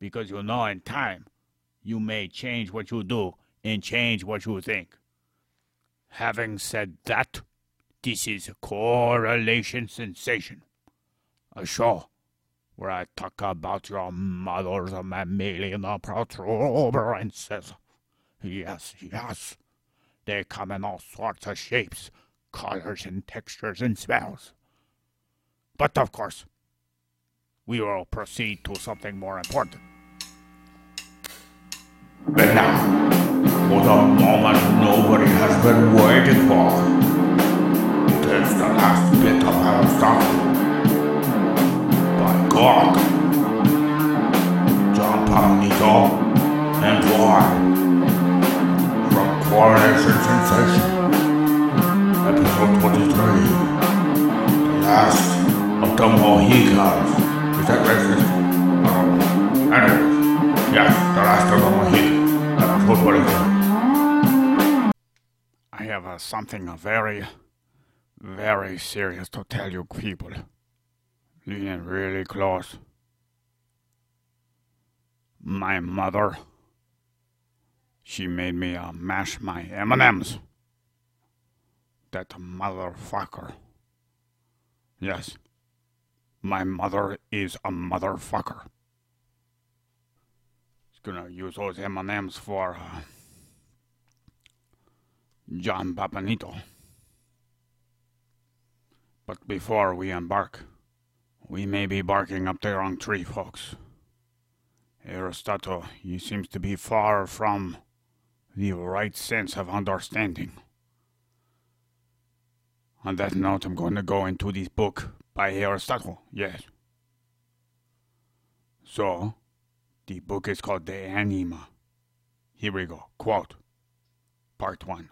because you know in time you may change what you do and change what you think. Having said that, this is Correlation Sensation, a show where I talk about your mother's mammalian protuberances. Yes, yes. They come in all sorts of shapes, colors, and textures and smells. But of course, we will proceed to something more important. And now, for the moment nobody has been waiting for. It is the last bit of Aristotle. By Gork, John Papanito, and Void, from Correlation Sensation, episode 23, the last of the Mohicans. Is that racist? Um, anyways, yes, the last of the Mohicans, episode 23. I have uh, something uh, very, very serious to tell you people. Lean in really close. My mother, she made me uh, mash my M&Ms. That motherfucker. Yes, my mother is a motherfucker. Gonna use those M&Ms for uh, John Papanito. But before we embark, we may be barking up the wrong tree, folks. Aristotle, he seems to be far from the right sense of understanding. On that note, I'm going to go into this book by Aristotle, yes. So, the book is called De Anima. Here we go. Quote Part 1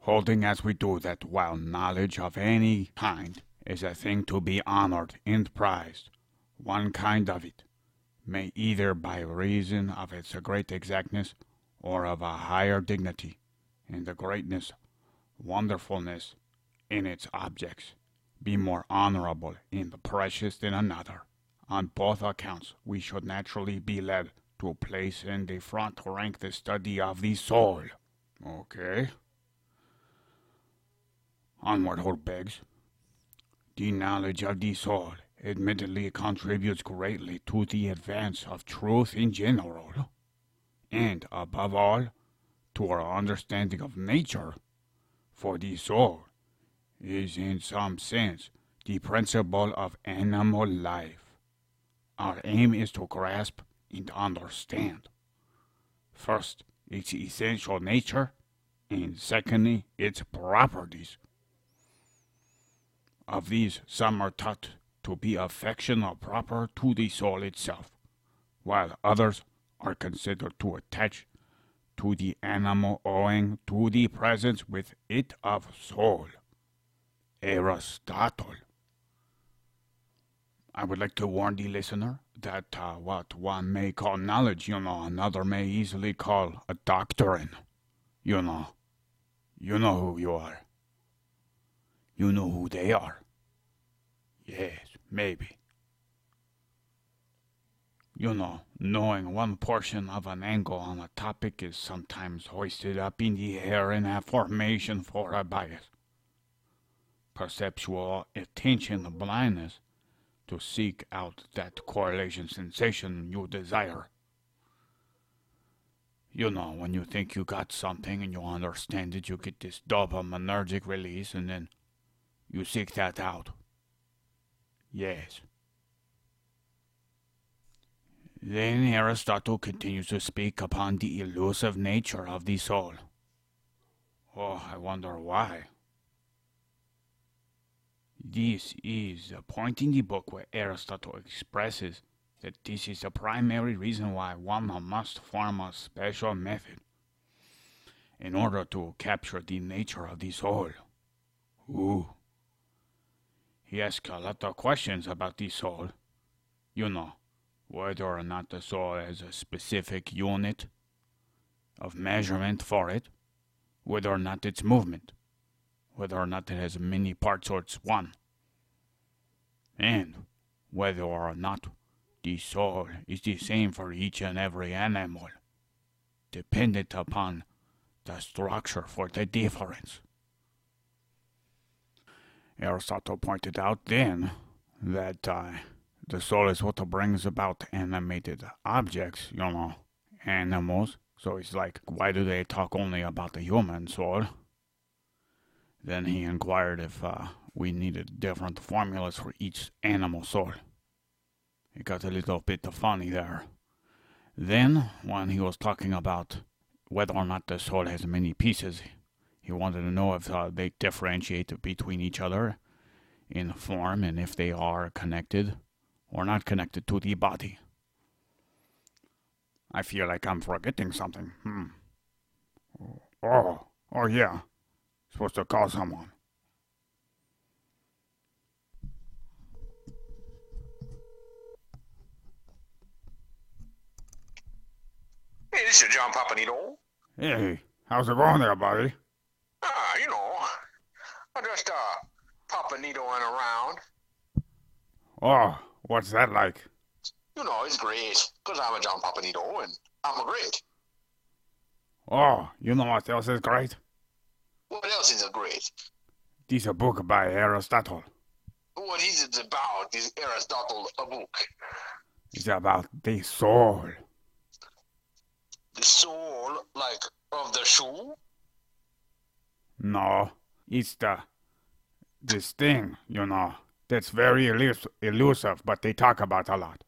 Holding as we do that while knowledge of any kind is a thing to be honored and prized, one kind of it may either by reason of its great exactness or of a higher dignity in the greatness, wonderfulness in its objects, be more honorable and precious than another. On both accounts, we should naturally be led to place in the front rank the study of the soul. Okay. Onward, old begs. The knowledge of the soul admittedly contributes greatly to the advance of truth in general, and above all, to our understanding of nature, for the soul is in some sense the principle of animal life. Our aim is to grasp and understand. First, its essential nature, and secondly, its properties. Of these, some are taught to be affectional proper to the soul itself, while others are considered to attach to the animal owing to the presence with it of soul. Aristotle. I would like to warn the listener that uh, what one may call knowledge, you know, another may easily call a doctrine. You know. You know who you are. You know who they are. Yes, maybe. You know, knowing one portion of an angle on a topic is sometimes hoisted up in the air in a formation for a bias. Perceptual attention blindness to seek out that correlation sensation you desire. You know, when you think you got something and you understand it, you get this dopaminergic release and then you seek that out. Yes. Then Aristotle continues to speak upon the elusive nature of the soul. Oh, I wonder why. This is a point in the book where Aristotle expresses that this is the primary reason why one must form a special method in order to capture the nature of the soul. Ooh. He asked a lot of questions about the soul. You know, whether or not the soul has a specific unit of measurement for it, whether or not it's movement, whether or not it has many parts or it's one, and whether or not the soul is the same for each and every animal, dependent upon the structure for the difference. Aristotle pointed out then that uh, the soul is what brings about animated objects, you know, animals. So it's like, why do they talk only about the human soul? Then he inquired if uh, we needed different formulas for each animal soul. It got a little bit funny there. Then, when he was talking about whether or not the soul has many pieces, he wanted to know if uh, they differentiate between each other in form and if they are connected or not connected to the body. I feel like I'm forgetting something. Hmm. Oh, oh yeah. Supposed to call someone. Hey, this is John Papanito. Hey, how's it going there, buddy? Ah, you know, I'm just uh Papanitoing around. Oh, what's that like? You know, it's great, because I'm a John Papanito and I'm a great. Oh, you know what else is great? What else is a great? This a book by Aristotle. What is it about, this Aristotle a book? It's about the soul. The soul, like, of the shoe? No, it's the this thing, you know, that's very elus- elusive, but they talk about a lot.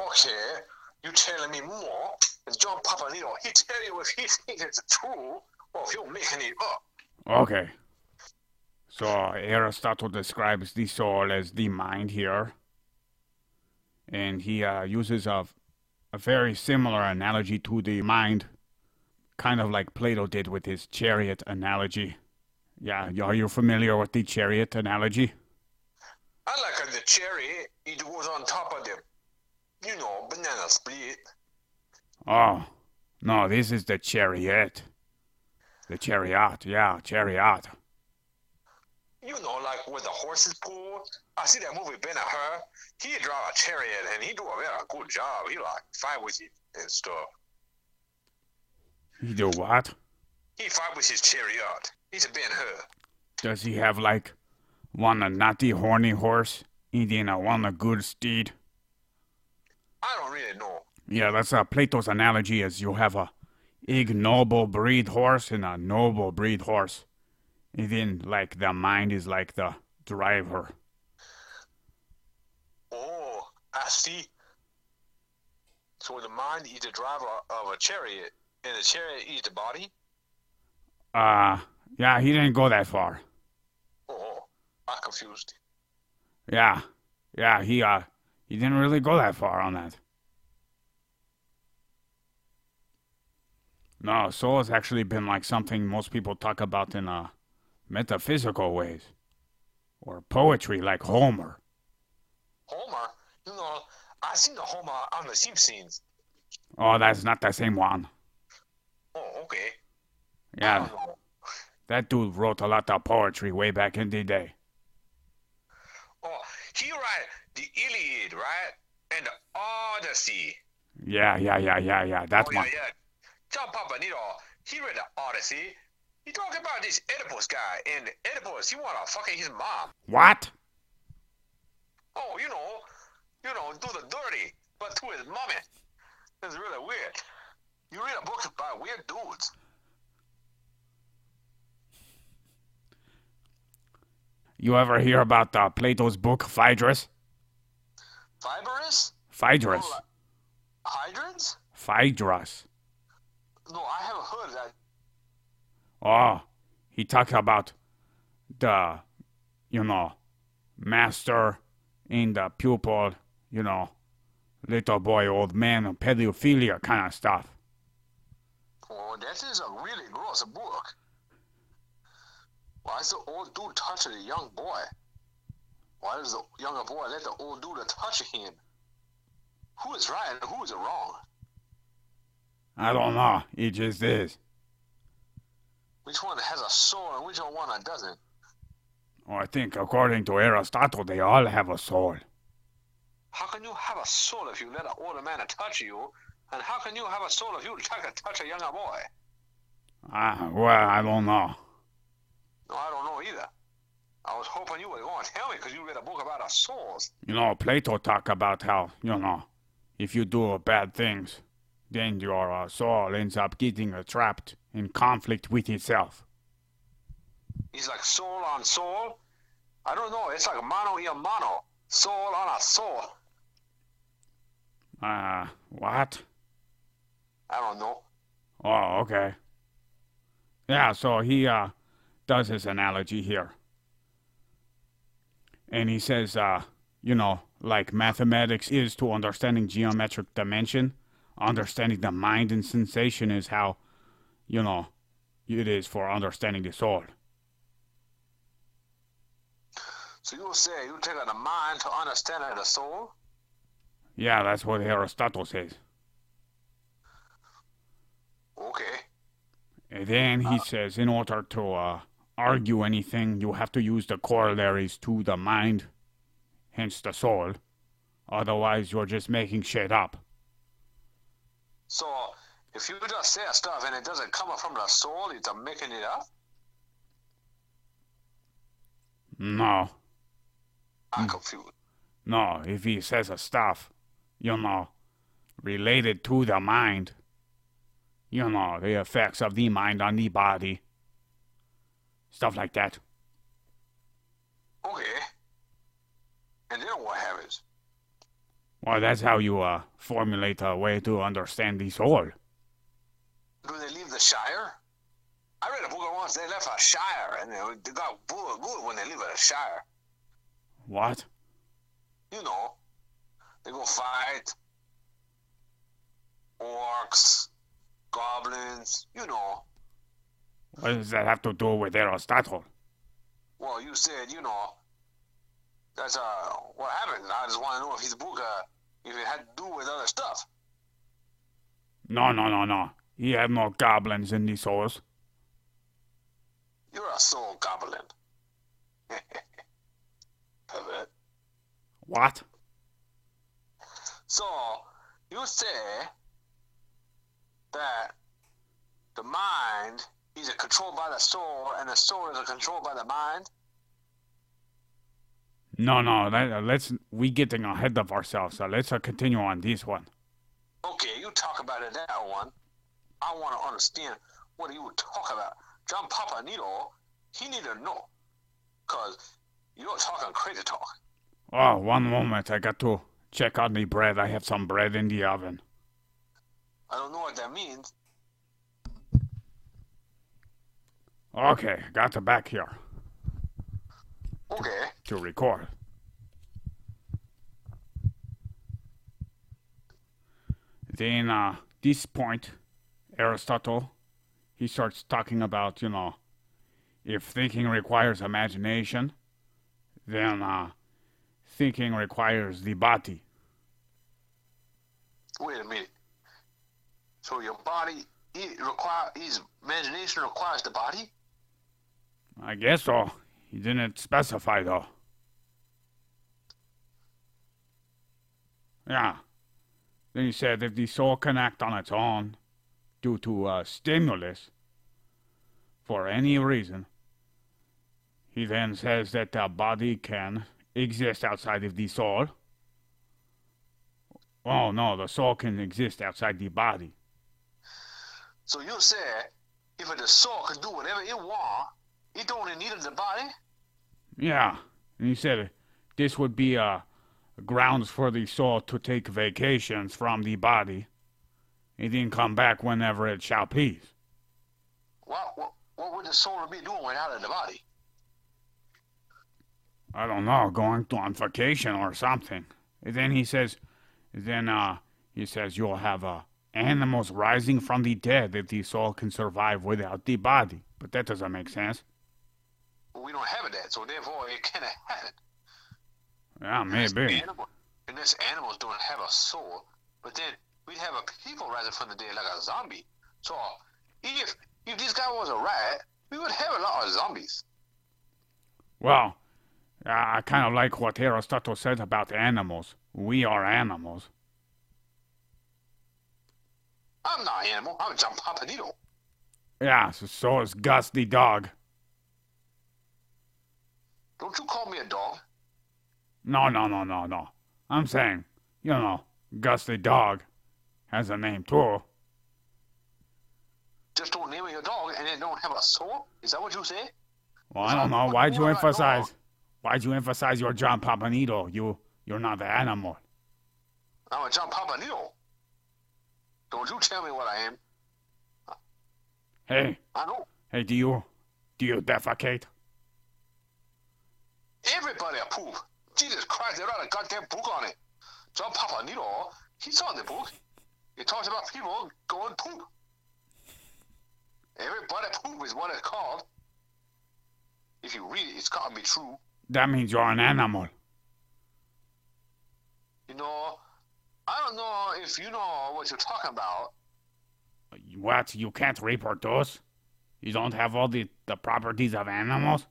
Okay, you telling me more? It's John Papanito. He tell you if he thinks it's true or if you're making it up. Okay. So Aristotle describes the soul as the mind here, and he uh, uses a, a very similar analogy to the mind, kind of like Plato did with his chariot analogy. Yeah, are you familiar with the chariot analogy? I like the cherry. It was on top of the, you know, banana split. Oh, no, this is the chariot. The chariot, yeah, chariot. You know, like where the horses pull. I see that movie Ben Hur. He draw a chariot and he do a very good job. He like fight with it and stuff. He do what? He fight with his chariot. He's a Ben Hur. Does he have like one a naughty horny horse, then a one a good steed? I don't really know. Yeah, that's uh, Plato's analogy is you have a ignoble breed horse and a noble breed horse. And then like the mind is like the driver. Oh, I see. So the mind is the driver of a chariot, and the chariot is the body. Uh yeah, he didn't go that far. Oh, I'm confused. Yeah. Yeah, he uh he didn't really go that far on that. No, soul has actually been like something most people talk about in uh metaphysical ways. Or poetry like Homer. Homer, you know, I seen the Homer on the Simpsons. Oh, that's not the same one. Oh, okay. Yeah, that dude wrote a lot of poetry way back in the day. Oh, he write the Iliad, right? And the Odyssey. Yeah, yeah, yeah, yeah, yeah. That's oh, one. yeah, yeah. John Papanito, he read the Odyssey. He talking about this Oedipus guy, and Oedipus, he wanna fucking his mom. What? Oh, you know, you know, do the dirty, but to his mommy. It's really weird. You read a book by weird dudes. You ever hear about uh, Plato's book Phaedrus? Fibrous? Phaedrus. Oh, Hydrants? Phaedrus. No, I haven't heard that. Oh, he talks about the, you know, master in the pupil, you know, little boy, old man, pedophilia kind of stuff. Oh, that is a really gross book. Why is the old dude touching the young boy? Why does the younger boy let the old dude touch him? Who is right and who is wrong? I don't know. It just is. Which one has a soul and which one doesn't? Oh, I think according to Aristotle, they all have a soul. How can you have a soul if you let an older man touch you? And how can you have a soul if you touch, touch a younger boy? Ah, well, I don't know. No, I don't know either. I was hoping you were going to tell me because you read a book about our souls. You know, Plato talked about how, you know, if you do bad things, then your uh, soul ends up getting uh, trapped in conflict with itself. He's like soul on soul. I don't know. It's like mano y mano. Soul on a soul. Uh, what? I don't know. Oh, okay. Yeah, so he uh, does his analogy here. And he says, uh, you know, like mathematics is to understanding geometric dimension, understanding the mind and sensation is how, you know, it is for understanding the soul. So you say you take the mind to understand the soul? Yeah, that's what Aristotle says. Okay. And then he says, in order to uh, argue anything, you have to use the corollaries to the mind, hence the soul. Otherwise, you're just making shit up. So, if you just say stuff and it doesn't come from the soul, it's a making it up? No, I'm confused. no, if he says a stuff, you know, related to the mind, you know, the effects of the mind on the body, stuff like that. Okay. And then what happens? Well, that's how you uh, formulate a way to understand the soul. Do they leave the Shire? I read a book once they left a Shire and they got good good when they leave a Shire. What? You know, they go fight orcs, goblins, you know. What does that have to do with Aristotle? Well, you said, you know, that's uh what happened. I just want to know if his book, uh, if it had to do with other stuff. No, no, no, no. He had no goblins in the souls. You're a soul goblin. Pervert. What? So, you say that the mind is controlled by the soul, and the soul is controlled by the mind? No, no. That, uh, let's we getting ahead of ourselves. So let's uh, continue on this one. Okay, you talk about it that one. I want to understand what you would talk about. John Papanito, he need to know. Because you're talking crazy talk. Oh, one moment. I got to check on the bread. I have some bread in the oven. I don't know what that means. Okay, got the back here Okay. To record. Then, uh, this point, Aristotle, he starts talking about, you know, if thinking requires imagination, then, uh, thinking requires the body. Wait a minute. So your body, it require, his imagination requires the body? I guess so. He didn't specify though. Yeah. Then he said if the soul can act on its own due to a stimulus for any reason, he then says that the body can exist outside of the soul. Oh no, the soul can exist outside the body. So you say if the soul can do whatever it want, it don't need the body? Yeah, and he said this would be uh, grounds for the soul to take vacations from the body, and then come back whenever it shall please. What, what, what would the soul be doing without the body? I don't know, going to on vacation or something. And then he says, then uh, he says you'll have uh, animals rising from the dead if the soul can survive without the body. But that doesn't make sense. We don't have that, so therefore it can't happen. Yeah, maybe. Animal, unless animals don't have a soul, but then we'd have a people rising from the dead like a zombie. So if if this guy was a rat, we would have a lot of zombies. Well, I kind of like what Aristotle said about animals. We are animals. I'm not an animal. I'm John Papanito. Yeah, so, so is Gus the dog. Don't you call me a dog? No, no, no, no, no. I'm saying, you know, Gus the dog has a name too. Just don't name it a dog and then don't have a soul? Is that what you say? Well, I don't know. Why'd you emphasize? Why'd you emphasize you're John Papanito? You, you're not the animal. I'm a John Papanito. Don't you tell me what I am. Hey, I know. hey, do you, do you defecate? Everybody a poop. Jesus Christ, they wrote a goddamn book on it. John Papa Papanito, he's on the book. It talks about people going poop. Everybody poop is what it's called. If you read it, it's gotta be true. That means you're an animal. You know, I don't know if you know what you're talking about. What? You can't reproduce? You don't have all the, the properties of animals?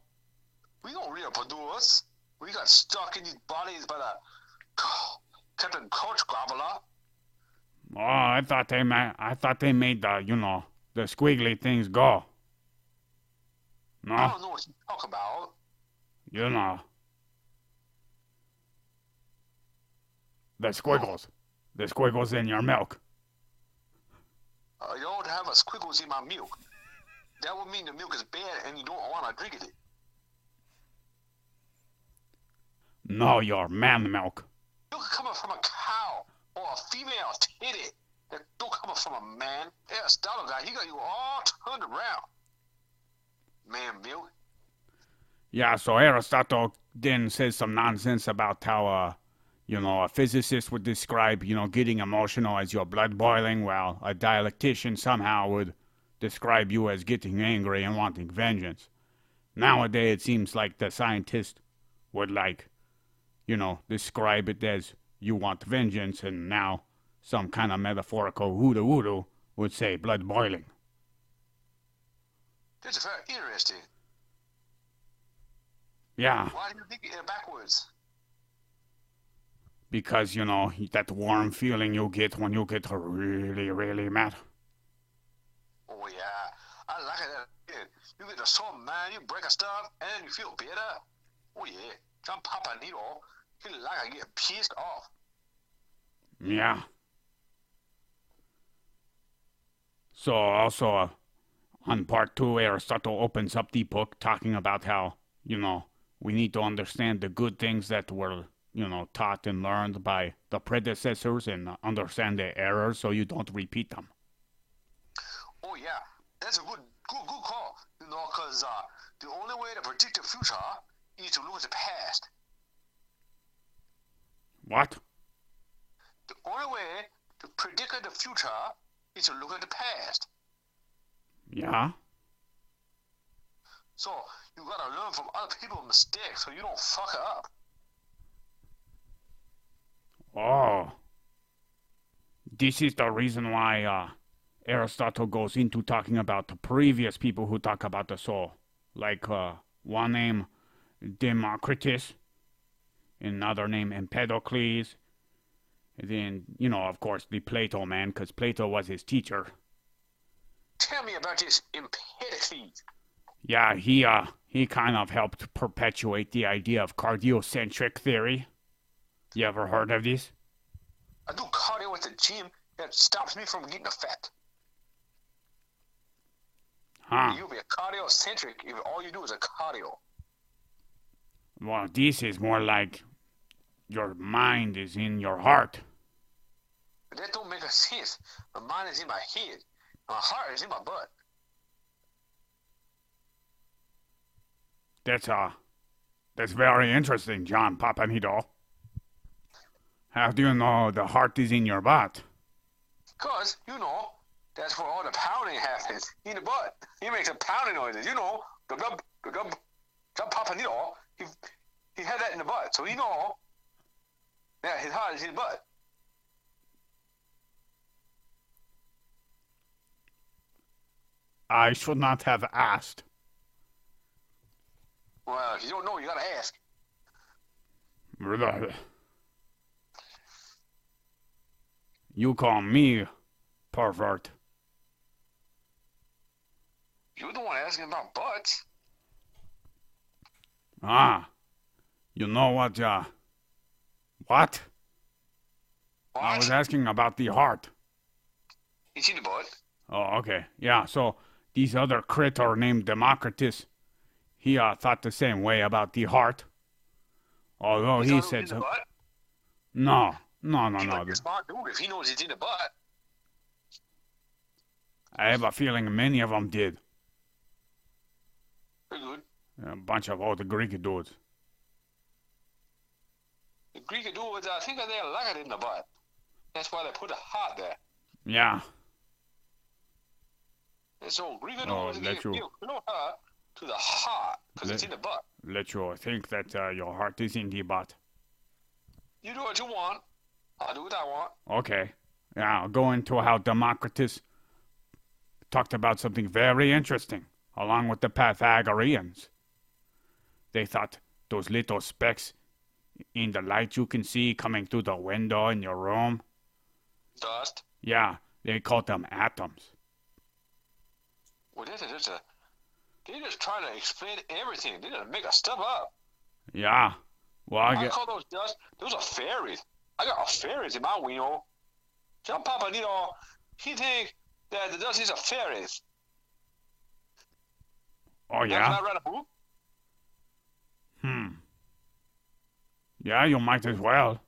We don't reproduce. We got stuck in these bodies by the Captain Coach Gobbler. Oh, I thought they ma- I thought they made the, you know, the squiggly things go. No. I don't know what you talk about. you know. The squiggles. The squiggles in your milk. Uh, you don't have a squiggles in my milk. That would mean the milk is bad and you don't want to drink it. No, your man milk. Milk coming from a cow or a female titty. That don't come from a man. Yeah, Stalin guy, he got you all turned around. Man milk. Yeah, so Aristotle then says some nonsense about how, uh, you know, a physicist would describe, you know, getting emotional as your blood boiling, while a dialectician somehow would describe you as getting angry and wanting vengeance. Nowadays, it seems like the scientist would, like, you know, describe it as you want vengeance, and now some kind of metaphorical hoodoo hoodoo would say blood boiling. This is very interesting. Yeah. Why do you think it backwards? because you know that warm feeling you get when you get really really mad Oh yeah, I like it. You get so mad, you break a stuff, and then you feel better. Oh yeah, John Papanito, he like to get pissed off. yeah so also uh, on part two aristotle opens up the book talking about how you know we need to understand the good things that were you know taught and learned by the predecessors and understand the errors so you don't repeat them Oh yeah, that's a good, good, good call. You know, cause uh, the only way to predict the future is to look at the past. What The only way to predict the future is to look at the past. yeah So you gotta learn from other people's mistakes so you don't fuck up. Oh. This is the reason why uh, Aristotle goes into talking about the previous people who talk about the soul. Like uh, one named Democritus, another name Empedocles, and then, you know, of course, the Plato man, because Plato was his teacher. Tell me about this Empedocles. Yeah, he uh he kind of helped perpetuate the idea of cardiocentric theory. You ever heard of this? I do cardio at the gym that stops me from getting fat. Huh. You'll be a cardiocentric if all you do is a cardio. Well, this is more like your mind is in your heart. But that don't make a sense. My mind is in my head. My heart is in my butt. That's uh That's very interesting, John Papanito. How do you know the heart is in your butt? Cause, you know, that's where all the pounding happens. In the butt. He makes a pounding noises, you know. The gub, the gub, John Papanito, he, he had that in the butt. So you know, yeah, his heart is his butt. I should not have asked. Well, if you don't know, you gotta ask. You call me pervert. You're the one asking about butts. Ah, you know what, uh, what? What? I was asking about the heart. It's in the butt. Oh, okay. Yeah, so these other critter named Democritus, he uh, thought the same way about the heart. Although he not said in the so. butt. No, no, no, He's no. like smart dude if he knows it's in the butt. I have a feeling many of them did. Very good. A bunch of old Greek dudes. The Greek dudes, I think they like it in the butt. That's why they put a heart there. Yeah, And so Greek Oh, dudes let you- feel closer to the heart because it's in the butt. let you think that uh, your heart is in the butt. You do what you want. I'll do what I want. Okay. Yeah, I'll go into how Democritus talked about something very interesting, along with the Pythagoreans. They thought those little specks in the light you can see coming through the window in your room, Dust. yeah, they call them atoms. Well, that's just a. They just trying to explain everything. They're just make a stuff up. Yeah. Well, I I get, call those dust. Those are fairies. I got fairies in my window. John Papanito, he think that the dust is a fairies. oh yeah, right a book. Yeah, you might as well.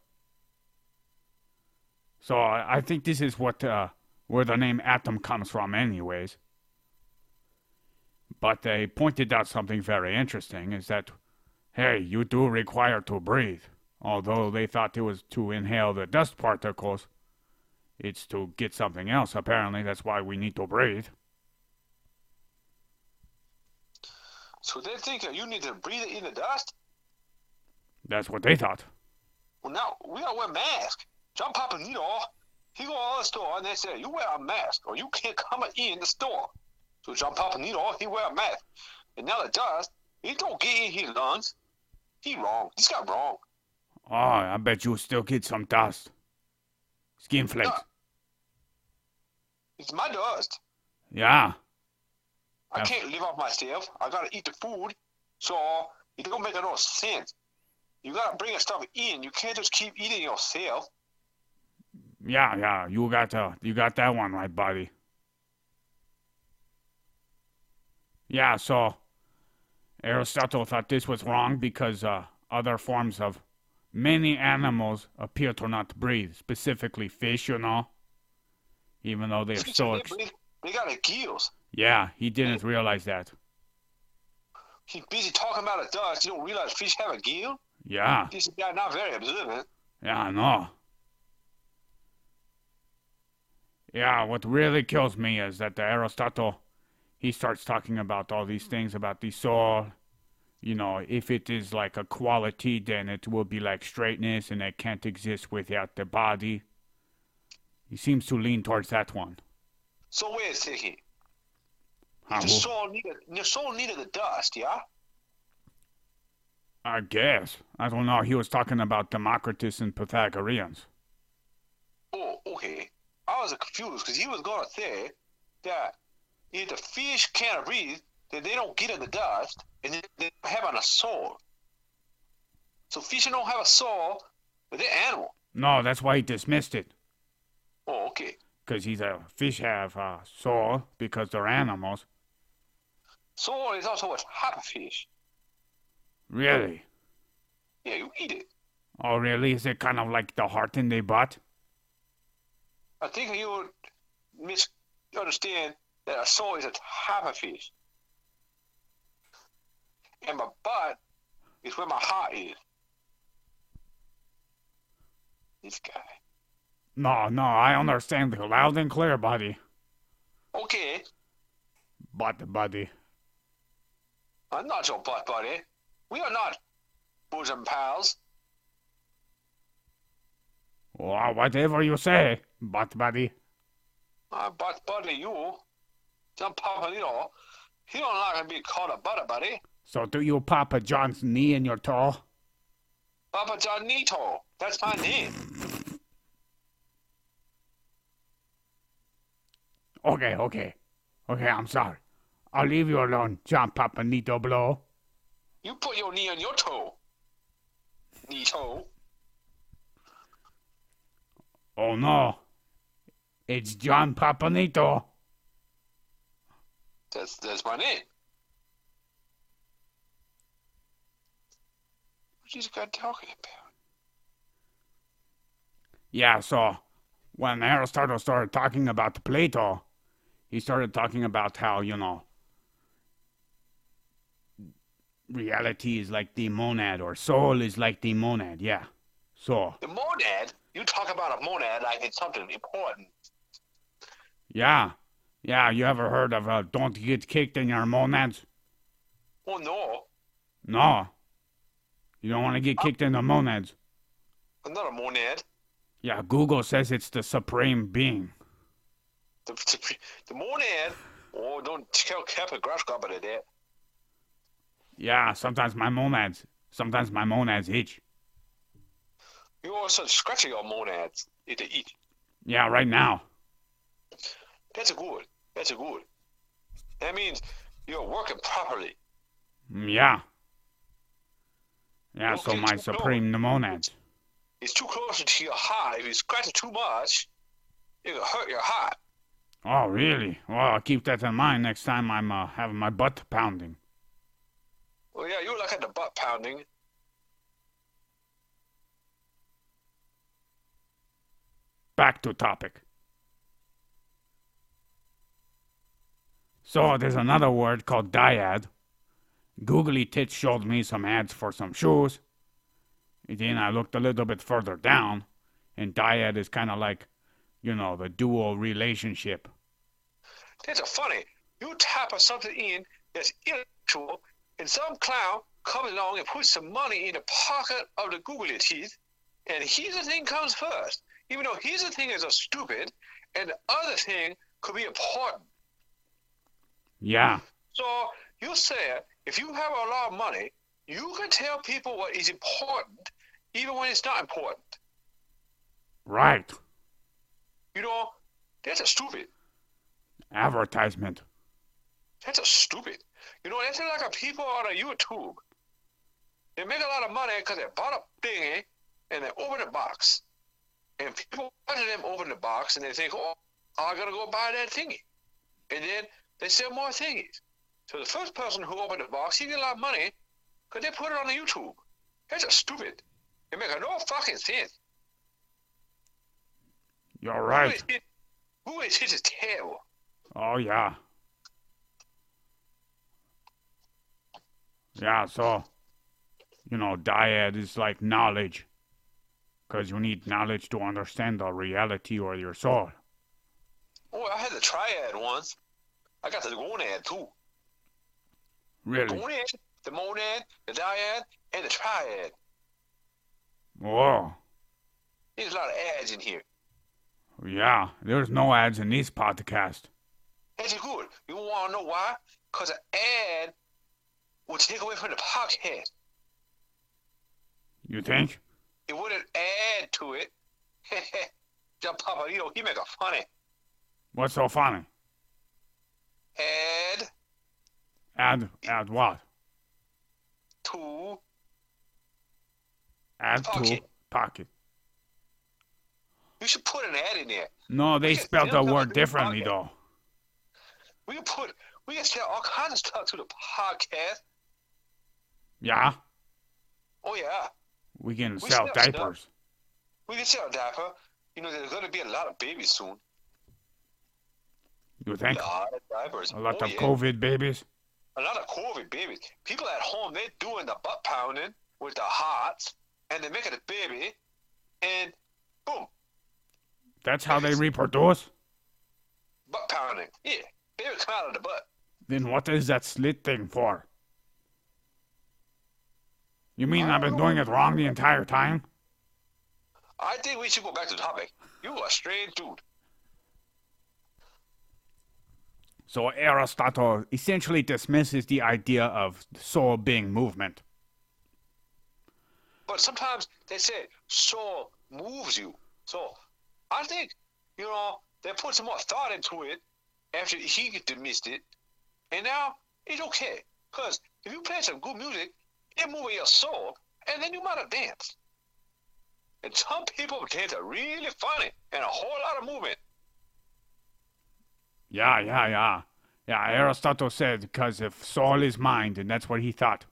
So I think this is what uh, where the name atom comes from, anyways. But they pointed out something very interesting: is that, hey, you do require to breathe. Although they thought it was to inhale the dust particles, it's to get something else. Apparently, that's why we need to breathe. So they think you need to breathe in the dust. That's what they thought. Well, now we gotta wear mask. John Papanito, he go to the store and they say you wear a mask or you can't come in the store. So John Papanito, he wear a mask, and now the dust, he don't get in his lungs. He wrong. He's got wrong. Oh, I bet you still get some dust. Skin flakes. It's my dust. Yeah. I Yeah. can't live off myself. I gotta eat the food. So it don't make no sense. You gotta bring your stuff in. You can't just keep eating yourself. Yeah, yeah, you got uh, you got that one right, buddy. Yeah, so Aristotle thought this was wrong because uh, other forms of many animals appear to not breathe, specifically fish, you know. Even though they're so, they, ex- breathe- they got a gills. yeah, he didn't realize that. He's busy talking about a dust. You don't realize fish have a gill? Yeah, This guy not very observant. yeah, I know. Yeah, what really kills me is that the Aristotle, he starts talking about all these things about the soul. You know, if it is like a quality, then it will be like straightness, and it can't exist without the body. He seems to lean towards that one. So wait a second. Huh, The soul needed the soul needed the dust, yeah? I guess. I don't know. He was talking about Democritus and Pythagoreans. Oh, okay. I was confused because he was gonna say that if the fish can't breathe, then they don't get in the dust and then they don't have a soul. So fish don't have a soul, but they're animal. No, that's why he dismissed it. Oh, okay. Because he's a fish have uh, a soul because they're animals. Soul is also a type of fish. Really? Yeah, you eat it. Oh, really? Is it kind of like the heart in the butt? I think you misunderstand that a soul is a type of fish. And my butt is where my heart is. This guy. No, no, I understand you loud and clear, buddy. Okay, But, buddy. I'm not your butt buddy. We are not bosom pals. Well, whatever you say, but, buddy. I butt buddy you. John Papalito. He don't like to be called a butter buddy. So do you Papa John's knee in your toe? Papa Johnito. That's my name. Okay, okay. Okay, I'm sorry. I'll leave you alone, John Papanito Blow. You put your knee on your toe. Knee toe. Oh no. It's John Papanito. That's that's my name. What's this guy talking about? Yeah, so when Aristotle started talking about Plato, he started talking about how, you know, reality is like the monad or soul is like the monad, yeah. So, The monad. You talk about a monad like it's something important. yeah. Yeah, you ever heard of uh, don't get kicked in your monads? Oh no, No. You don't want to get kicked in the monads. I'm not a monad. Yeah, Google says it's the supreme being. The, the, the monad. Oh, don't tell Captain Grasshopper that. Yeah, sometimes my monads, sometimes my monads itch. You also scratching your monads to eat. Yeah, right now. That's good. That's good. That means you're working properly. Mm, Yeah. Yeah, so my supreme monads. It's too close to your heart. If you scratch it too much, it will hurt your heart. Oh, really? Well, I'll keep that in mind next time I'm uh, having my butt pounding. Well, yeah, you like at the butt pounding. Back to topic. So there's another word called dyad. Googly Tits showed me some ads for some shoes. And then I looked a little bit further down, and dyad is kind of like, you know, the dual relationship. That's funny. You type of something in that's intellectual, and some clown comes along and puts some money in the pocket of the googly teeth, and his thing comes first. Even though his thing is a stupid, and the other thing could be important. Yeah, So you said if you have a lot of money, you can tell people what is important, even when it's not important. right. You know, that's a stupid. Advertisement. That's a stupid. You know, that's like a people on a YouTube. They make a lot of money because they bought a thingy and they open a box. And people watching them open the box and they think, oh, I gotta go buy that thingy. And then they sell more thingies. So the first person who opened the box, he get a lot of money because they put it on the YouTube. That's a stupid. It makes no fucking sense. You're Who right. Who is it is tail? Oh, yeah. Yeah, so, you know, dyad is like knowledge. Because you need knowledge to understand the reality or your soul. Oh, I had the triad once. I got the gonad too. Really? The gonad, the monad, the dyad, and the triad. Whoa. There's a lot of ads in here. Yeah, there's no ads in this podcast. That's good. You want to know why? Because an ad will take away from the podcast. You think? It wouldn't add to it. John Papadito, he make a funny. What's so funny? Add Add, add what? to Add to Pocket. pocket. you should put an ad in there. No, they spelled the word differently, pocket. though. We can put we can sell all kinds of stuff to the podcast. Yeah? Oh yeah. We can We sell stuff. diapers. We can sell diaper. You know, there's gonna be a lot of babies soon. You think? A lot of diapers. A lot oh, of yeah. COVID babies? a lot of COVID babies. People at home, they're doing the butt pounding with the hearts, and they're making a baby, and boom, That's how they reproduce? butt pounding. Yeah, baby come out of the butt. Then what is that slit thing for? You mean I've been doing it wrong the entire time? I think we should go back to the topic. You are a strange dude. So Aristotle essentially dismisses the idea of soul being movement. But sometimes they say soul moves you. So I think, you know, they put some more thought into it after he dismissed it. And now it's okay. Because if you play some good music, it moves your soul, and then you might have danced. And some people dance are really funny and a whole lot of movement. Yeah, yeah, yeah. Yeah, Aristotle said because if soul is mind, and that's what he thought,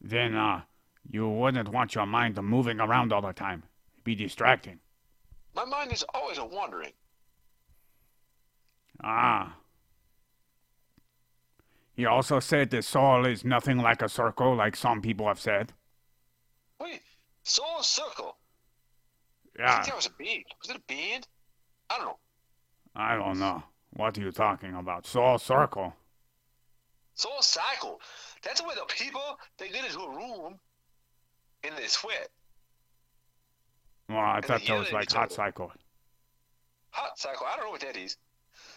then uh, you wouldn't want your mind moving around all the time. It'd be distracting. My mind is always a wandering. Ah. He also said the soul is nothing like a circle, like some people have said. Wait, Soul Circle. Yeah. I think that was a bead. Was it a bead? I don't know. I don't know. What are you talking about? Soul circle. Soul Cycle. That's where the people they get into a room and they sweat. Well, I the thought that was like hot cycle. Hot Cycle. I don't know what that is.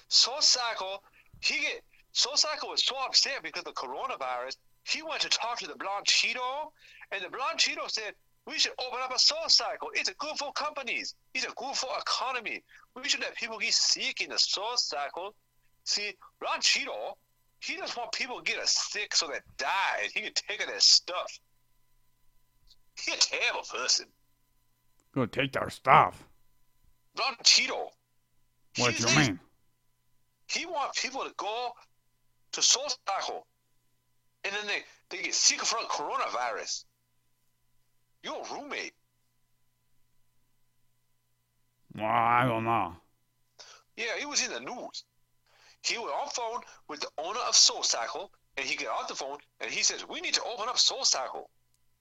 Soul Cycle. He get Soul Cycle was so upset because of the coronavirus. He went to talk to the Blonde Cheeto, and the Blonde Cheeto said we should open up a Soul Cycle. It's a good for companies. It's a good for economy. We should let people get sick in the Soul Cycle. See, Cheeto, he just want people to get sick so they die, he can take of their stuff. He a terrible person. Gonna take their stuff. Cheeto. What do you mean? He want people to go to Soul Cycle, and then they, they get sick from coronavirus. Your roommate. Well, I don't know. Yeah, he was in the news. He was on phone with the owner of Soul Cycle, and he got off the phone, and he says, we need to open up Soul Cycle.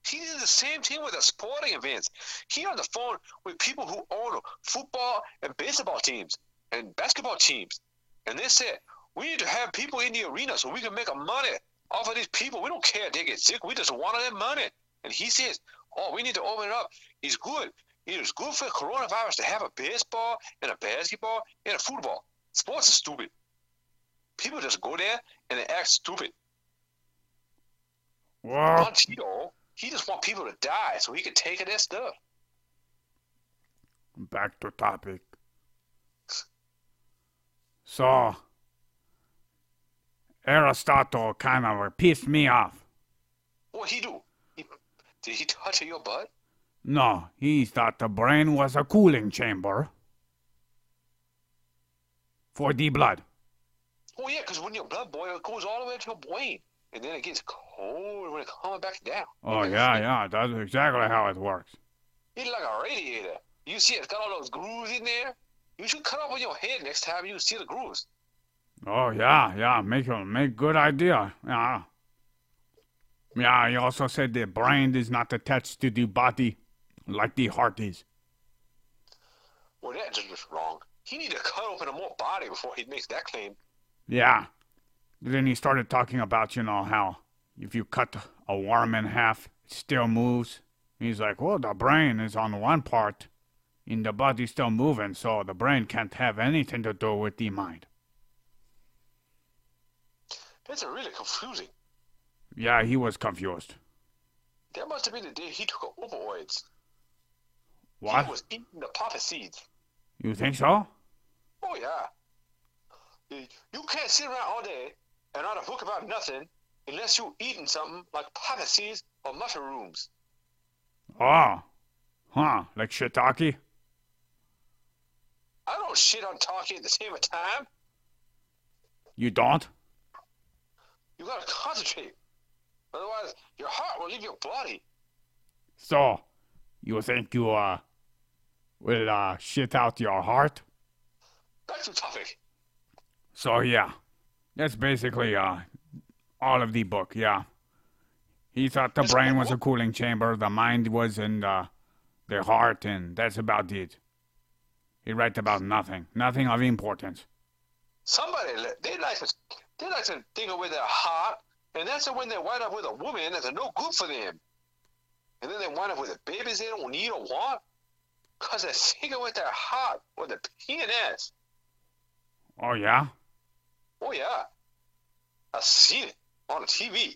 He did the same thing with the sporting events. He on the phone with people who own football and baseball teams and basketball teams. And they said, we need to have people in the arena so we can make a money off of these people. We don't care if they get sick. We just want their money. And he says, oh, we need to open it up. It's good. It is good for coronavirus to have a baseball and a basketball and a football. Sports is stupid. People just go there and they act stupid. Don Cheeto, he just want people to die so he can take their stuff. back to topic. So, Aristotle kind of pissed me off. What he do? He, did he touch your butt? No, he thought the brain was a cooling chamber for the blood. Oh yeah, because when your blood boils, it goes all the way to your brain, and then it gets cold when it comes back down. Oh, yeah, yeah, that's exactly how it works. It's like a radiator. You see, it's got all those grooves in there. You should cut off on your head next time you see the grooves. Oh, yeah, yeah, make a make good idea. Yeah. Yeah, he also said the brain is not attached to the body like the heart is. Well, that's just wrong. He need to cut open a more body before he makes that claim. Yeah. Then he started talking about, you know, how if you cut a worm in half, it still moves. He's like, well, the brain is on one part, and the body's still moving, so the brain can't have anything to do with the mind. A really confusing. Yeah, he was confused. That must have been the day he took opioids. What? He was eating the poppy seeds. You think so? Oh yeah. You you can't sit around all day and write a book about nothing unless you're eating something like poppy seeds or mushrooms. Oh. Huh, like shiitake? I don't shit on talking at the same time. You don't? You gotta concentrate. Otherwise, your heart will leave your body. So, you think you, uh, will, uh, shit out your heart? Back to the topic. So yeah, that's basically uh All of the book, yeah. He thought the This brain was a cooling chamber, the mind was in the, the heart, and that's about it. He write about nothing, nothing of importance. Somebody they like to they like to think it with their heart, and that's when they wind up with a woman that's no good for them, and then they wind up with the babies they don't need or want, cause they're thinking with their heart or the penis. Oh yeah? Oh yeah, I've seen it on the TV.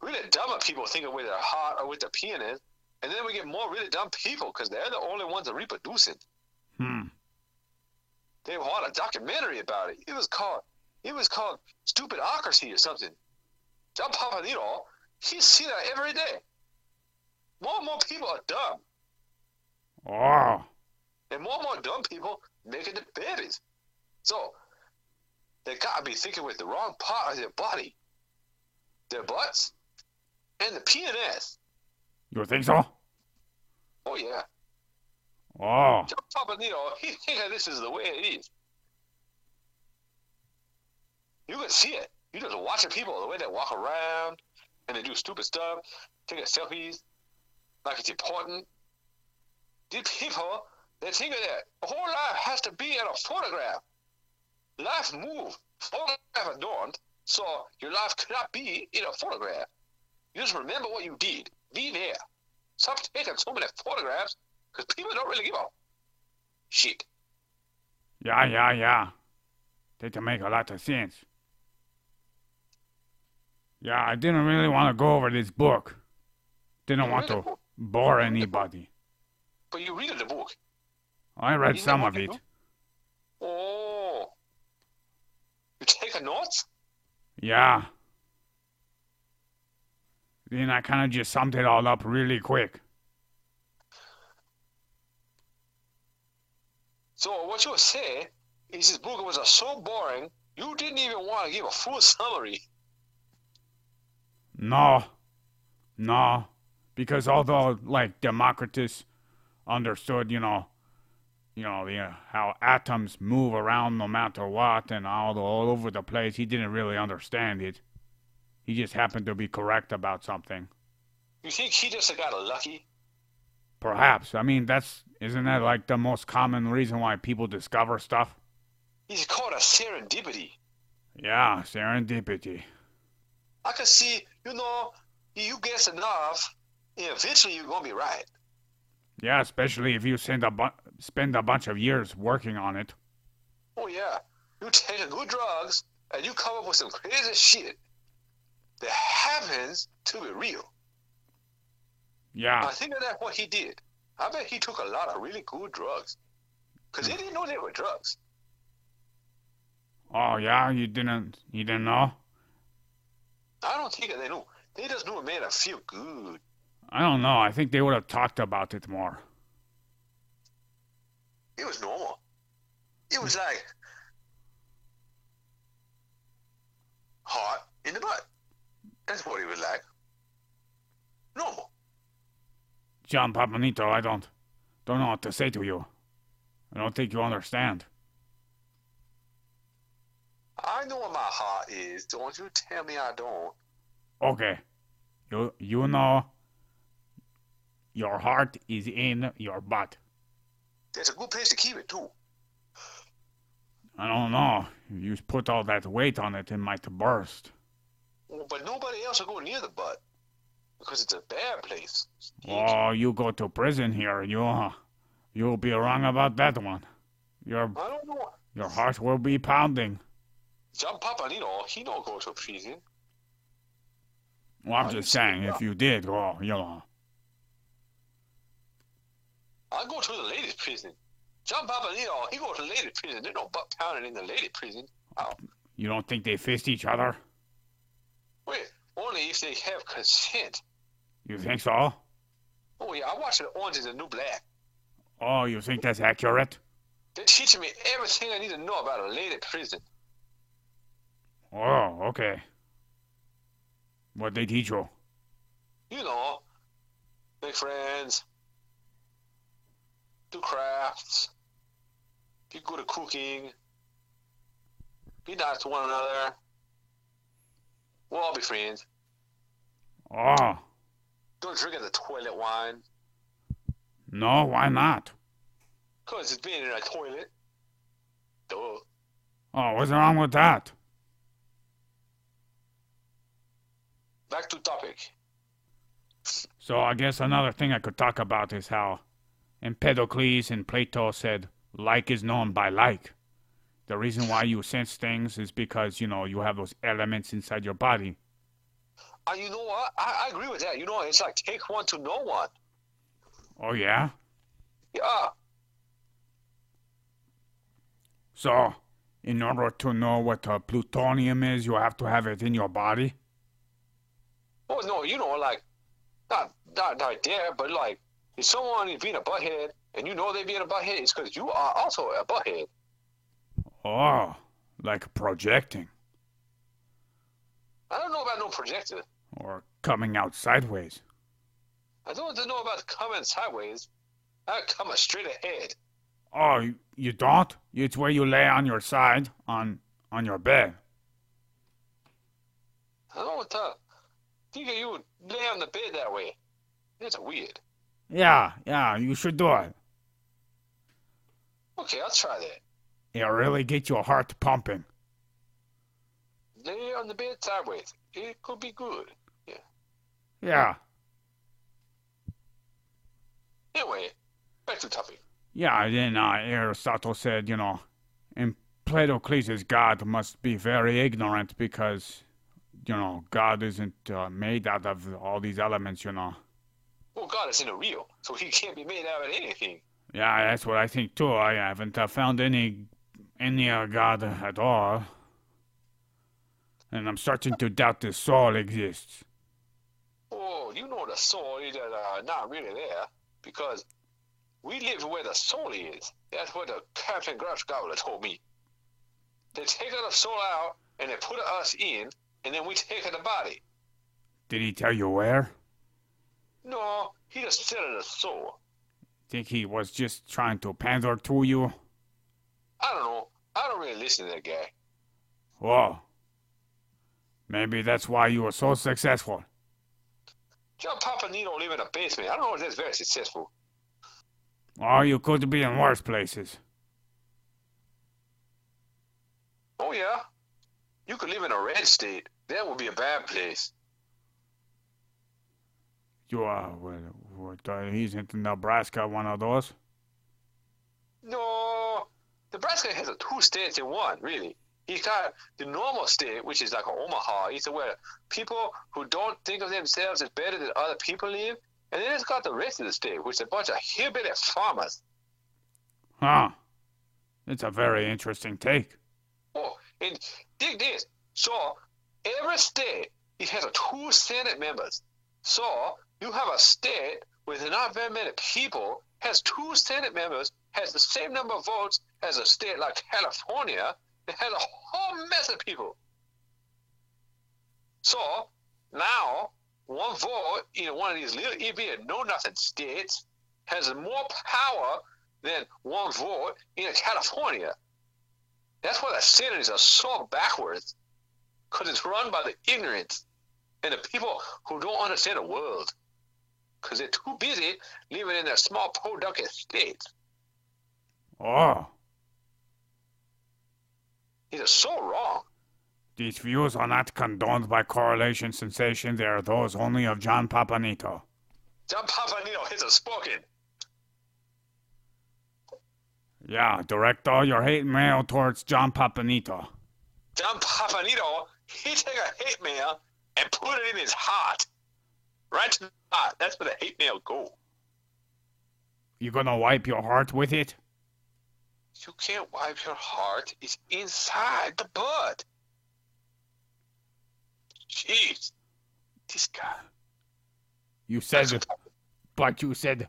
Really dumb people thinking with their heart or with their penis, and then we get more really dumb people because they're the only ones that are reproducing. Hmm. They had a documentary about it. It was called it was called Stupidocracy or something. John Papanito, he see that every day. More and more people are dumb, Oh. and more and more dumb people making the babies. So they gotta be thinking with the wrong part of their body, their butts, and the PNS. You think so? Oh yeah, Oh. John Papanito, he thinks this is the way it is. You can see it. You just watching people the way they walk around and they do stupid stuff, taking selfies, like it's important. These people, they think that the whole life has to be in a photograph. Life move, photograph adorned, so your life cannot be in a photograph. You just remember what you did. Be there. Stop taking so many photographs because people don't really give a shit. Yeah, yeah, yeah. That make a lot of sense. Yeah, I didn't really want to go over this book. Didn't You want to bore anybody. But you read the book. I read You some of it. do? Oh. You take a notes? Yeah. Then I kind of just summed it all up really quick. So what you say is this book was so boring, you didn't even want to give a full summary. No. No. Because although, like, Democritus understood, you know, you know, the, uh, how atoms move around no matter what and all, the, all over the place, he didn't really understand it. He just happened to be correct about something. You think he just got lucky? Perhaps. I mean, that's, isn't that like the most common reason why people discover stuff? He's called a serendipity. Yeah, serendipity. I can see, you know, you guess enough, eventually you're gonna be right. Yeah, especially if you send a bu- spend a bunch of years working on it. Oh yeah, you take good drugs and you come up with some crazy shit that happens to be real. Yeah. I think that's what he did. I bet he took a lot of really good drugs. Because he hmm. didn't know they were drugs. Oh yeah, you didn't you didn't know? I don't think they know. They just know it made them feel good. I don't know. I think they would have talked about it more. It was normal. It was like hot in the butt. That's what it was like. Normal. John Papanito, I don't don't know what to say to you. I don't think you understand. I know what my heart is. Don't you tell me I don't. Okay. You you know your heart is in your butt. That's a good place to keep it too. I don't know. If you put all that weight on it, it might burst. But nobody else will go near the butt because it's a bad place. Oh, you go to prison here. You uh, you'll be wrong about that one. Your I don't know. your heart will be pounding. John Papanino, he don't go to prison. Well, I'm just saying, if you did, well, you know. I go to the ladies' prison. John Papanino, he go to the ladies' prison. There's no butt pounding in the ladies' prison. Oh, You don't think they fist each other? wait, only if they have consent. You think so? Oh yeah, I watched the Orange is the New Black. Oh, you think that's accurate? They're teaching me everything I need to know about a lady prison. Oh, okay. What they teach you? You know, make friends, do crafts, be good at cooking, be nice to one another. We'll all be friends. Oh, Don't drink at the toilet wine. no, why not? Cause it's been in a toilet. Duh. Oh, what's wrong with that? Back to topic. So I guess another thing I could talk about is how Empedocles and Plato said like is known by like. The reason why you sense things is because, you know, you have those elements inside your body. Uh, you know what? I, I agree with that. You know, it's like take one to know one. Oh, yeah? Yeah. So, in order to know what uh, plutonium is, you have to have it in your body? Oh no, you know, like not not right there, but like if someone is being a butthead and you know they're being a butthead, it's because you are also a butthead. Oh, like projecting I don't know about no projector. or coming out sideways. I don't want to know about coming sideways. I come straight ahead. Oh, you, you don't? It's where you lay on your side on on your bed. I don't want to think you lay on the bed that way. That's weird. Yeah, yeah, you should do it. Okay, I'll try that. It'll really get your heart pumping. Lay on the bed sideways. It could be good. Yeah, Yeah. Anyway, back to topic. yeah. Then uh, Aristotle said, you know, Empedocles' God must be very ignorant because, you know, God isn't uh, made out of all these elements, you know. Well, God is in the real, so he can't be made out of anything. Yeah, that's what I think too. I haven't uh, found any any uh, God at all, and I'm starting to doubt the soul exists. Oh, you know the soul is uh, not really there because we live where the soul is. That's what the Captain Grush Gobbler told me. They take the soul out and they put us in, and then we take her the body. Did he tell you where? No, he just said the soul. Think he was just trying to pander to you? I don't know. I don't really listen to that guy. Whoa. Maybe that's why you were so successful. John Papanino live in a basement. I don't know if that's very successful. Or you could be in worse places. Oh yeah, you could live in a red state. That would be a bad place. You are, what, what, uh, he's in Nebraska, one of those? No, Nebraska has a two states in one, really. He's got the normal state, which is like Omaha. It's where people who don't think of themselves as better than other people live. And then it's got the rest of the state, which is a bunch of hillbilly farmers. Huh. It's a very interesting take. Oh, and dig this. So every state it has two Senate members. So you have a state with not very many people has two Senate members, has the same number of votes as a state like California that has a whole mess of people. So now one vote in one of these little itty know nothing states has more power than one vote in California. That's why the senators are so backwards, because it's run by the ignorant and the people who don't understand the world, because they're too busy living in their small productive states. Oh, ah. It is so wrong. these views are not condoned by correlation sensation. They are those only of John Papanito. John Papanino has spoken. Yeah, direct all your hate mail towards John Papanito. John Papanito, he take a hate mail and put it in his heart. Right to the heart. That's where the hate mail go. You gonna wipe your heart with it? You can't wipe your heart. It's inside the blood. Jeez. This guy. You said, but you said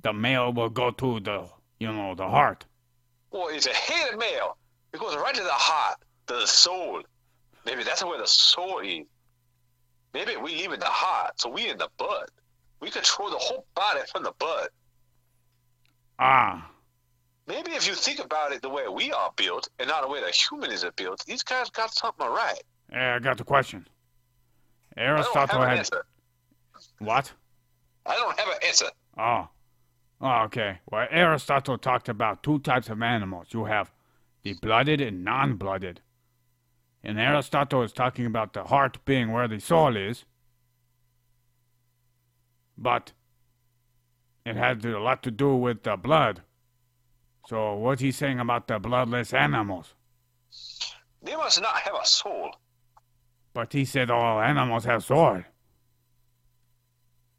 the mail will go to the, you know, the heart. Well, it's a hated mail. It goes right to the heart, to the soul. Maybe that's where the soul is. Maybe we live in the heart, so we in the butt. We control the whole body from the butt. Ah, Maybe if you think about it the way we are built and not the way the human is built, these guys got something right. yeah, I got the question. I don't have Aristotle an had answer. what? I don't have an answer. Oh. Oh, okay. Well, Aristotle talked about two types of animals. You have the blooded and non-blooded. And Aristotle is talking about the heart being where the soul is. But it had a lot to do with the blood. So what's he saying about the bloodless animals? They must not have a soul. But he said all animals have soul.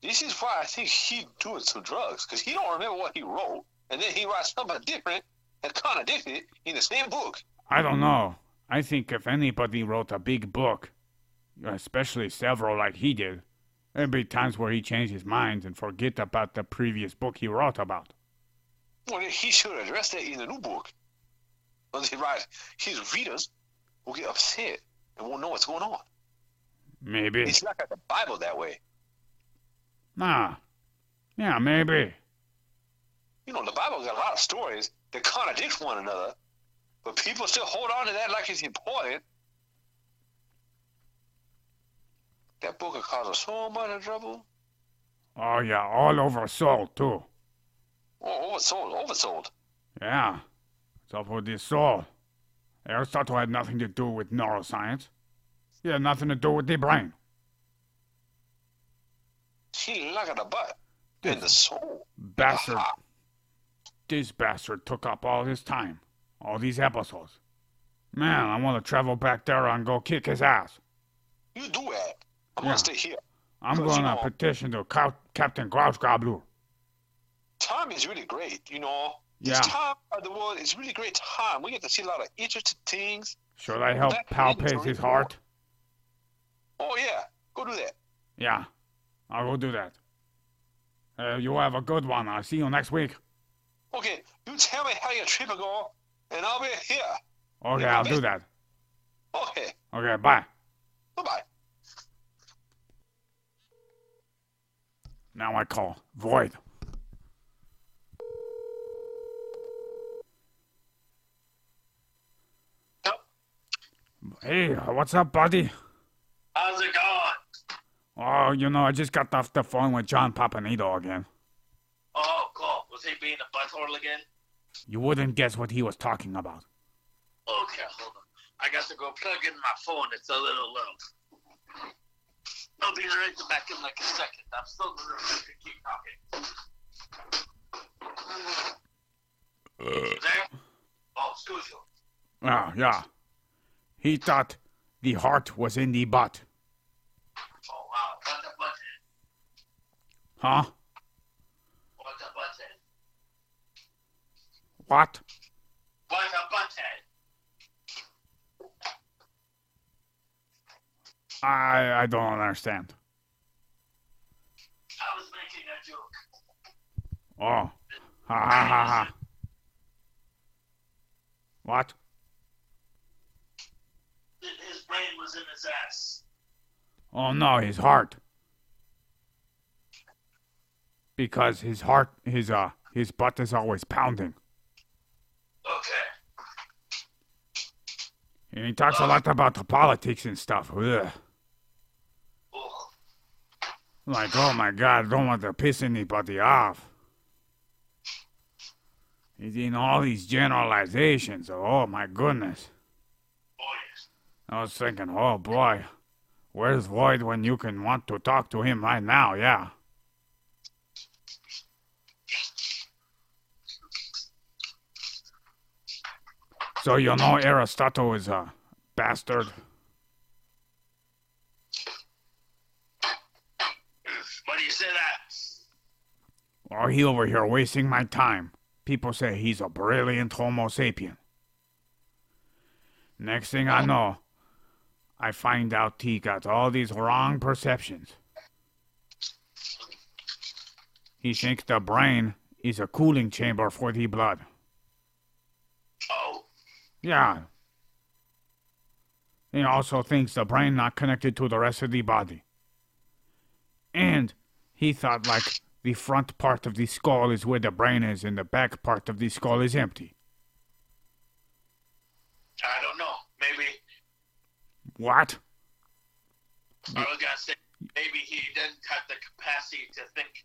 This is why I think he doing some drugs, because he don't remember what he wrote, and then he writes something different and contradicts it in the same book. I don't know. I think if anybody wrote a big book, especially several like he did, there'd be times where he changed his mind and forget about the previous book he wrote about. Well, then he should address that in the new book. Otherwise, his readers will get upset and won't know what's going on. Maybe. It's not like the Bible that way. Nah. Yeah, maybe. You know, the Bible got a lot of stories that contradict one another, but people still hold on to that like it's important. That book will cause us so much of trouble. Oh, yeah, all over soul, too. Oh, oversold, oversold. Yeah. It's up with the soul. Aristotle had nothing to do with neuroscience. He had nothing to do with the brain. Look at the butt and the soul. Bastard. Aha. This bastard took up all his time. All these episodes. Man, I want to travel back there and go kick his ass. You do it. I'm Yeah. gonna stay here. I'm going you to know- petition to Cow- Captain Grouch Gobbler. Time is really great, you know. Yeah. This time of the world is really great time. We get to see a lot of interesting things. Should I help That palpate his heart? Oh yeah, go do that. Yeah, I'll do that. Uh, you have a good one. I'll see you next week. Okay, you tell me how your trip will go, and I'll be here. Okay, I'll do that. Okay, Okay, bye. bye bye. Now I call Void. Hey, what's up, buddy? How's it going? Oh, you know, I just got off the phone with John Papanito again. Oh, cool. Was he being a butthole again? You wouldn't guess what he was talking about. Okay, hold on. I got to go plug in my phone. It's a little low. I'll be right back in like a second. I'm still gonna keep talking. You uh. there? Oh, excuse you. Yeah, yeah. He thought the heart was in the butt. Oh, wow. What the button? Huh? What the button? What? What the button? I I don't understand. I was making a joke. Oh. Ha ha ha ha. What? His brain was in his ass. Oh no, his heart. Because his heart his uh his butt is always pounding. Okay. And he talks a lot about the politics and stuff. Ugh. Oh, Like, oh my god, I don't want to piss anybody off. He's in all these generalizations. Oh my goodness. oh yes. I was thinking, oh boy, where's Void when you can want to talk to him right now? Yeah. So you know Aristotle is a bastard. Why do you say that? Or he over here wasting my time. People say he's a brilliant Homo sapien. Next thing I know, I find out he got all these wrong perceptions. He thinks the brain is a cooling chamber for the blood. Yeah. He also thinks the brain not connected to the rest of the body. And he thought like the front part of the skull is where the brain is and the back part of the skull is empty. I don't know. Maybe. What? I was gonna say maybe he didn't have the capacity to think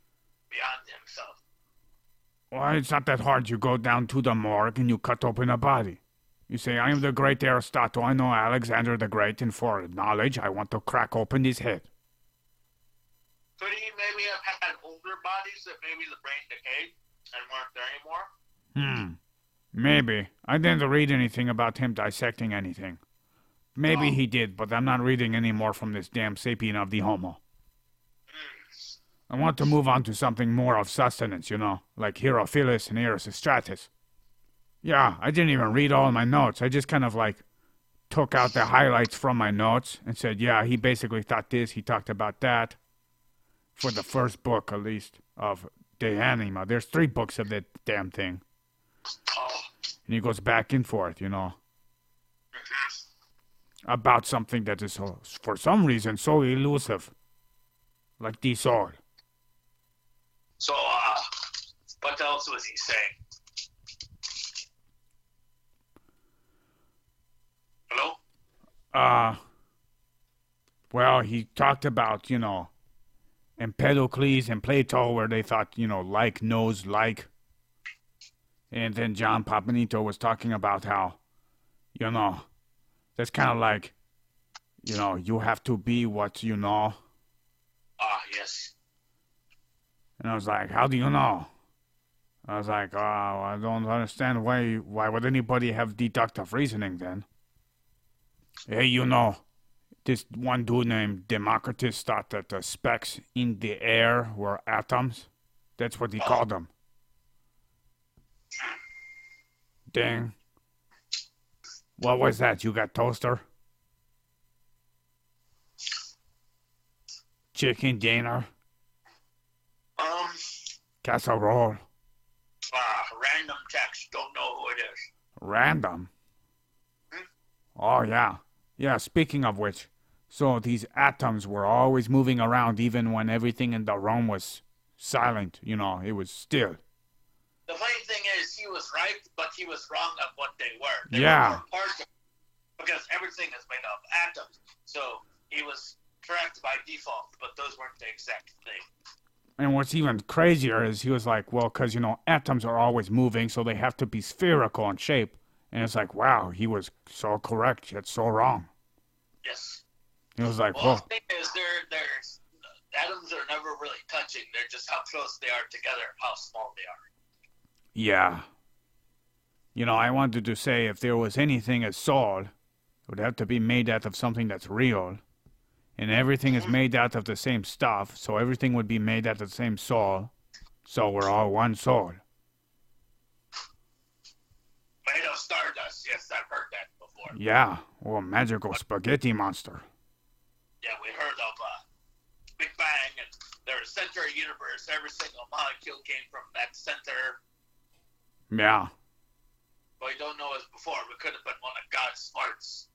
beyond himself. Well, it's not that hard. You go down to the morgue and you cut open a body. You say, I am the great Aristotle. I know Alexander the Great, and for knowledge, I want to crack open his head. Could he maybe have had older bodies that maybe the brain decayed and weren't there anymore? Hmm. Maybe. I didn't read anything about him dissecting anything. Maybe he did, but I'm not reading any more from this damn sapien of the Homo. I want to move on to something more of sustenance, you know, like Herophilus and Erasistratus. Yeah, I didn't even read all my notes. I just kind of like took out the highlights from my notes and said, yeah, he basically thought this, he talked about that. For the first book, at least, of De Anima. There's three books of that damn thing. And he goes back and forth, you know, about something that is, so, for some reason, so elusive. Like the soul. so uh, what else was he saying? Hello. Uh, well, he talked about, you know, Empedocles and Plato, where they thought, you know, like knows like. And then John Papanito was talking about how, you know, that's kind of like, you know, you have to be what you know. Ah, yes. And I was like, how do you know? I was like, oh, I don't understand why, why would anybody have deductive reasoning then? Hey, you know, this one dude named Democritus thought that the specks in the air were atoms. That's what he called them. Dang. What was that? You got toaster? Chicken dinner? Um. Casserole? Ah, random text. Don't know who it is. Random? Oh, yeah. Yeah, speaking of which, so these atoms were always moving around even when everything in the room was silent, you know, it was still. The funny thing is, he was right, but he was wrong of what they were. They Yeah. Were of, because everything is made of atoms. So he was correct by default, but those weren't the exact thing. And what's even crazier is he was like, well, because, you know, atoms are always moving, so they have to be spherical in shape. And it's like, wow, he was so correct, yet so wrong. Yes. He was like, Well, whoa. the thing is, they're, they're, atoms are never really touching. They're just how close they are together, how small they are. Yeah. You know, I wanted to say if there was anything as soul, it would have to be made out of something that's real. And everything is mm-hmm. made out of the same stuff, so everything would be made out of the same soul. So we're all one soul. Made of stardust. Yes, I've heard that before. Yeah, or a magical spaghetti monster. Yeah, we heard of uh, Big Bang and there's center of universe. Every single molecule came from that center. Yeah. But we don't know as before. We could have been one of God's farts.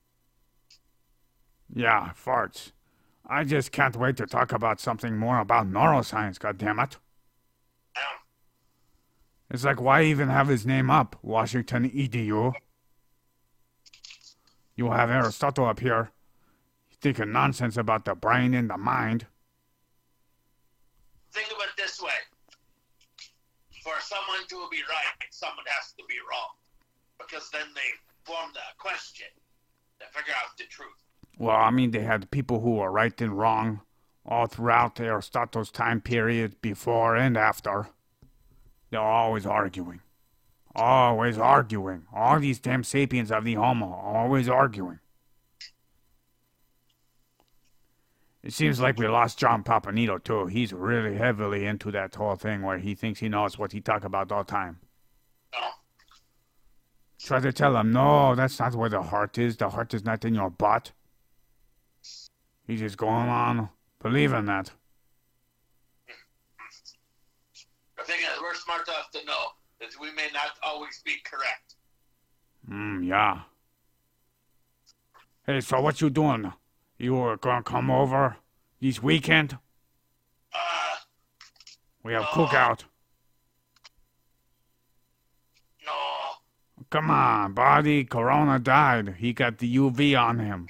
Yeah, farts. I just can't wait to talk about something more about neuroscience, goddammit. I don't. It's like, why even have his name up, Washington EDU? You have Aristotle up here thinking nonsense about the brain and the mind. Think of it this way. For someone to be right, someone has to be wrong. Because then they form the question to figure out the truth. Well, I mean, they had people who were right and wrong all throughout Aristotle's time period, before and after. They're always arguing. Always arguing. All these damn sapiens of the Homo, always arguing. It seems like we lost John Papanito, too. He's really heavily into that whole thing where he thinks he knows what he talk about all time. Try to tell him, no, that's not where the heart is. The heart is not in your butt. He's just going on believing that. The thing is, we're smart enough to know that we may not always be correct. Mm, yeah. Hey, so what you doing? You were gonna come over this weekend? Uh, We have No. cookout. no. Come on, buddy. Corona died. He got the UV on him.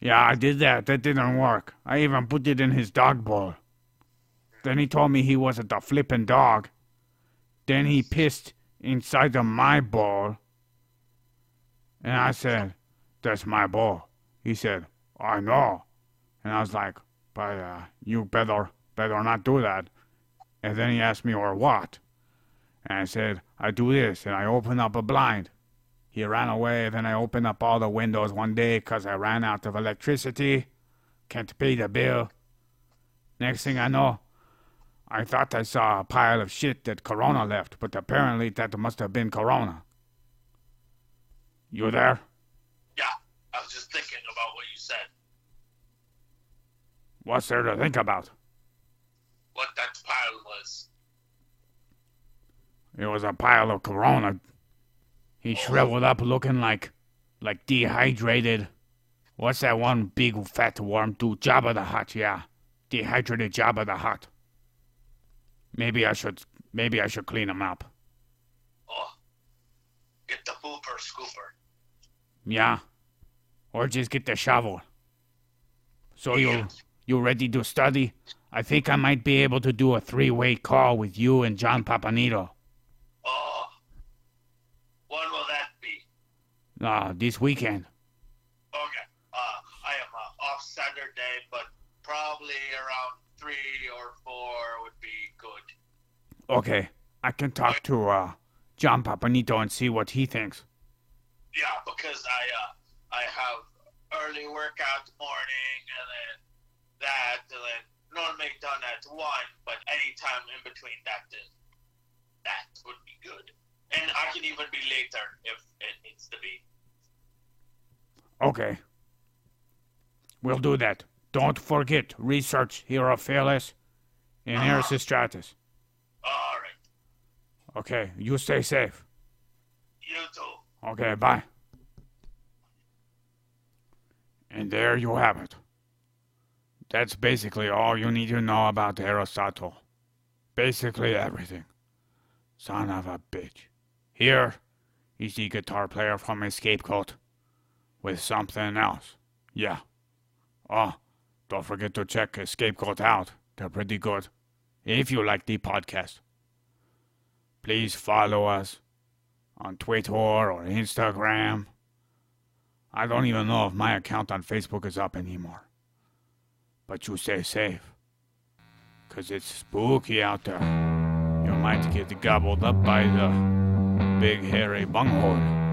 Yeah, I did that. That didn't work. I even put it in his dog bowl. Then he told me he wasn't a flippin' dog. Then he pissed inside of my bowl. And I said, That's my bowl. He said, I know. And I was like, But uh, you better, better not do that. And then he asked me, Or what? And I said, I do this, and I open up a blind. He ran away, then I opened up all the windows one day 'cause I ran out of electricity. Can't pay the bill. Next thing I know, I thought I saw a pile of shit that Corona left, but apparently that must have been Corona. You there? Yeah, I was just thinking about what you said. What's there to think about? What that pile was. It was a pile of Corona. He shriveled up looking like, like dehydrated. What's that one big fat worm do? Jabba the Hutt, yeah. Dehydrated Jabba the Hutt. Maybe I should, maybe I should clean him up. Oh, get the pooper scooper. Yeah. Or just get the shovel. So you you ready to study? I think I might be able to do a three-way call with you and John Papanito. Oh, when will that be? Uh, this weekend. Okay, uh, I am uh, off Saturday, but probably around three or four would be good. Okay. I can talk to uh John Papanito and see what he thinks. Yeah, because I uh I have early workout morning and then that and then normally done at one, but anytime in between that is that would be good. And I can even be later if it needs to be. Okay. We'll do that. Don't forget, research Herophilus and uh-huh. Erasistratus. All right, Okay, you stay safe. you too. Okay, bye. And there you have it. That's basically all you need to know about Aristotle. Basically everything. Son of a bitch. Here is the guitar player from EscapeGoat with something else. Yeah. Oh, don't forget to check EscapeGoat out. They're pretty good. If you like the podcast, please follow us on Twitter or Instagram. I don't even know if my account on Facebook is up anymore. But you stay safe. Cause it's spooky out there. You might get gobbled up by the big hairy bunghole.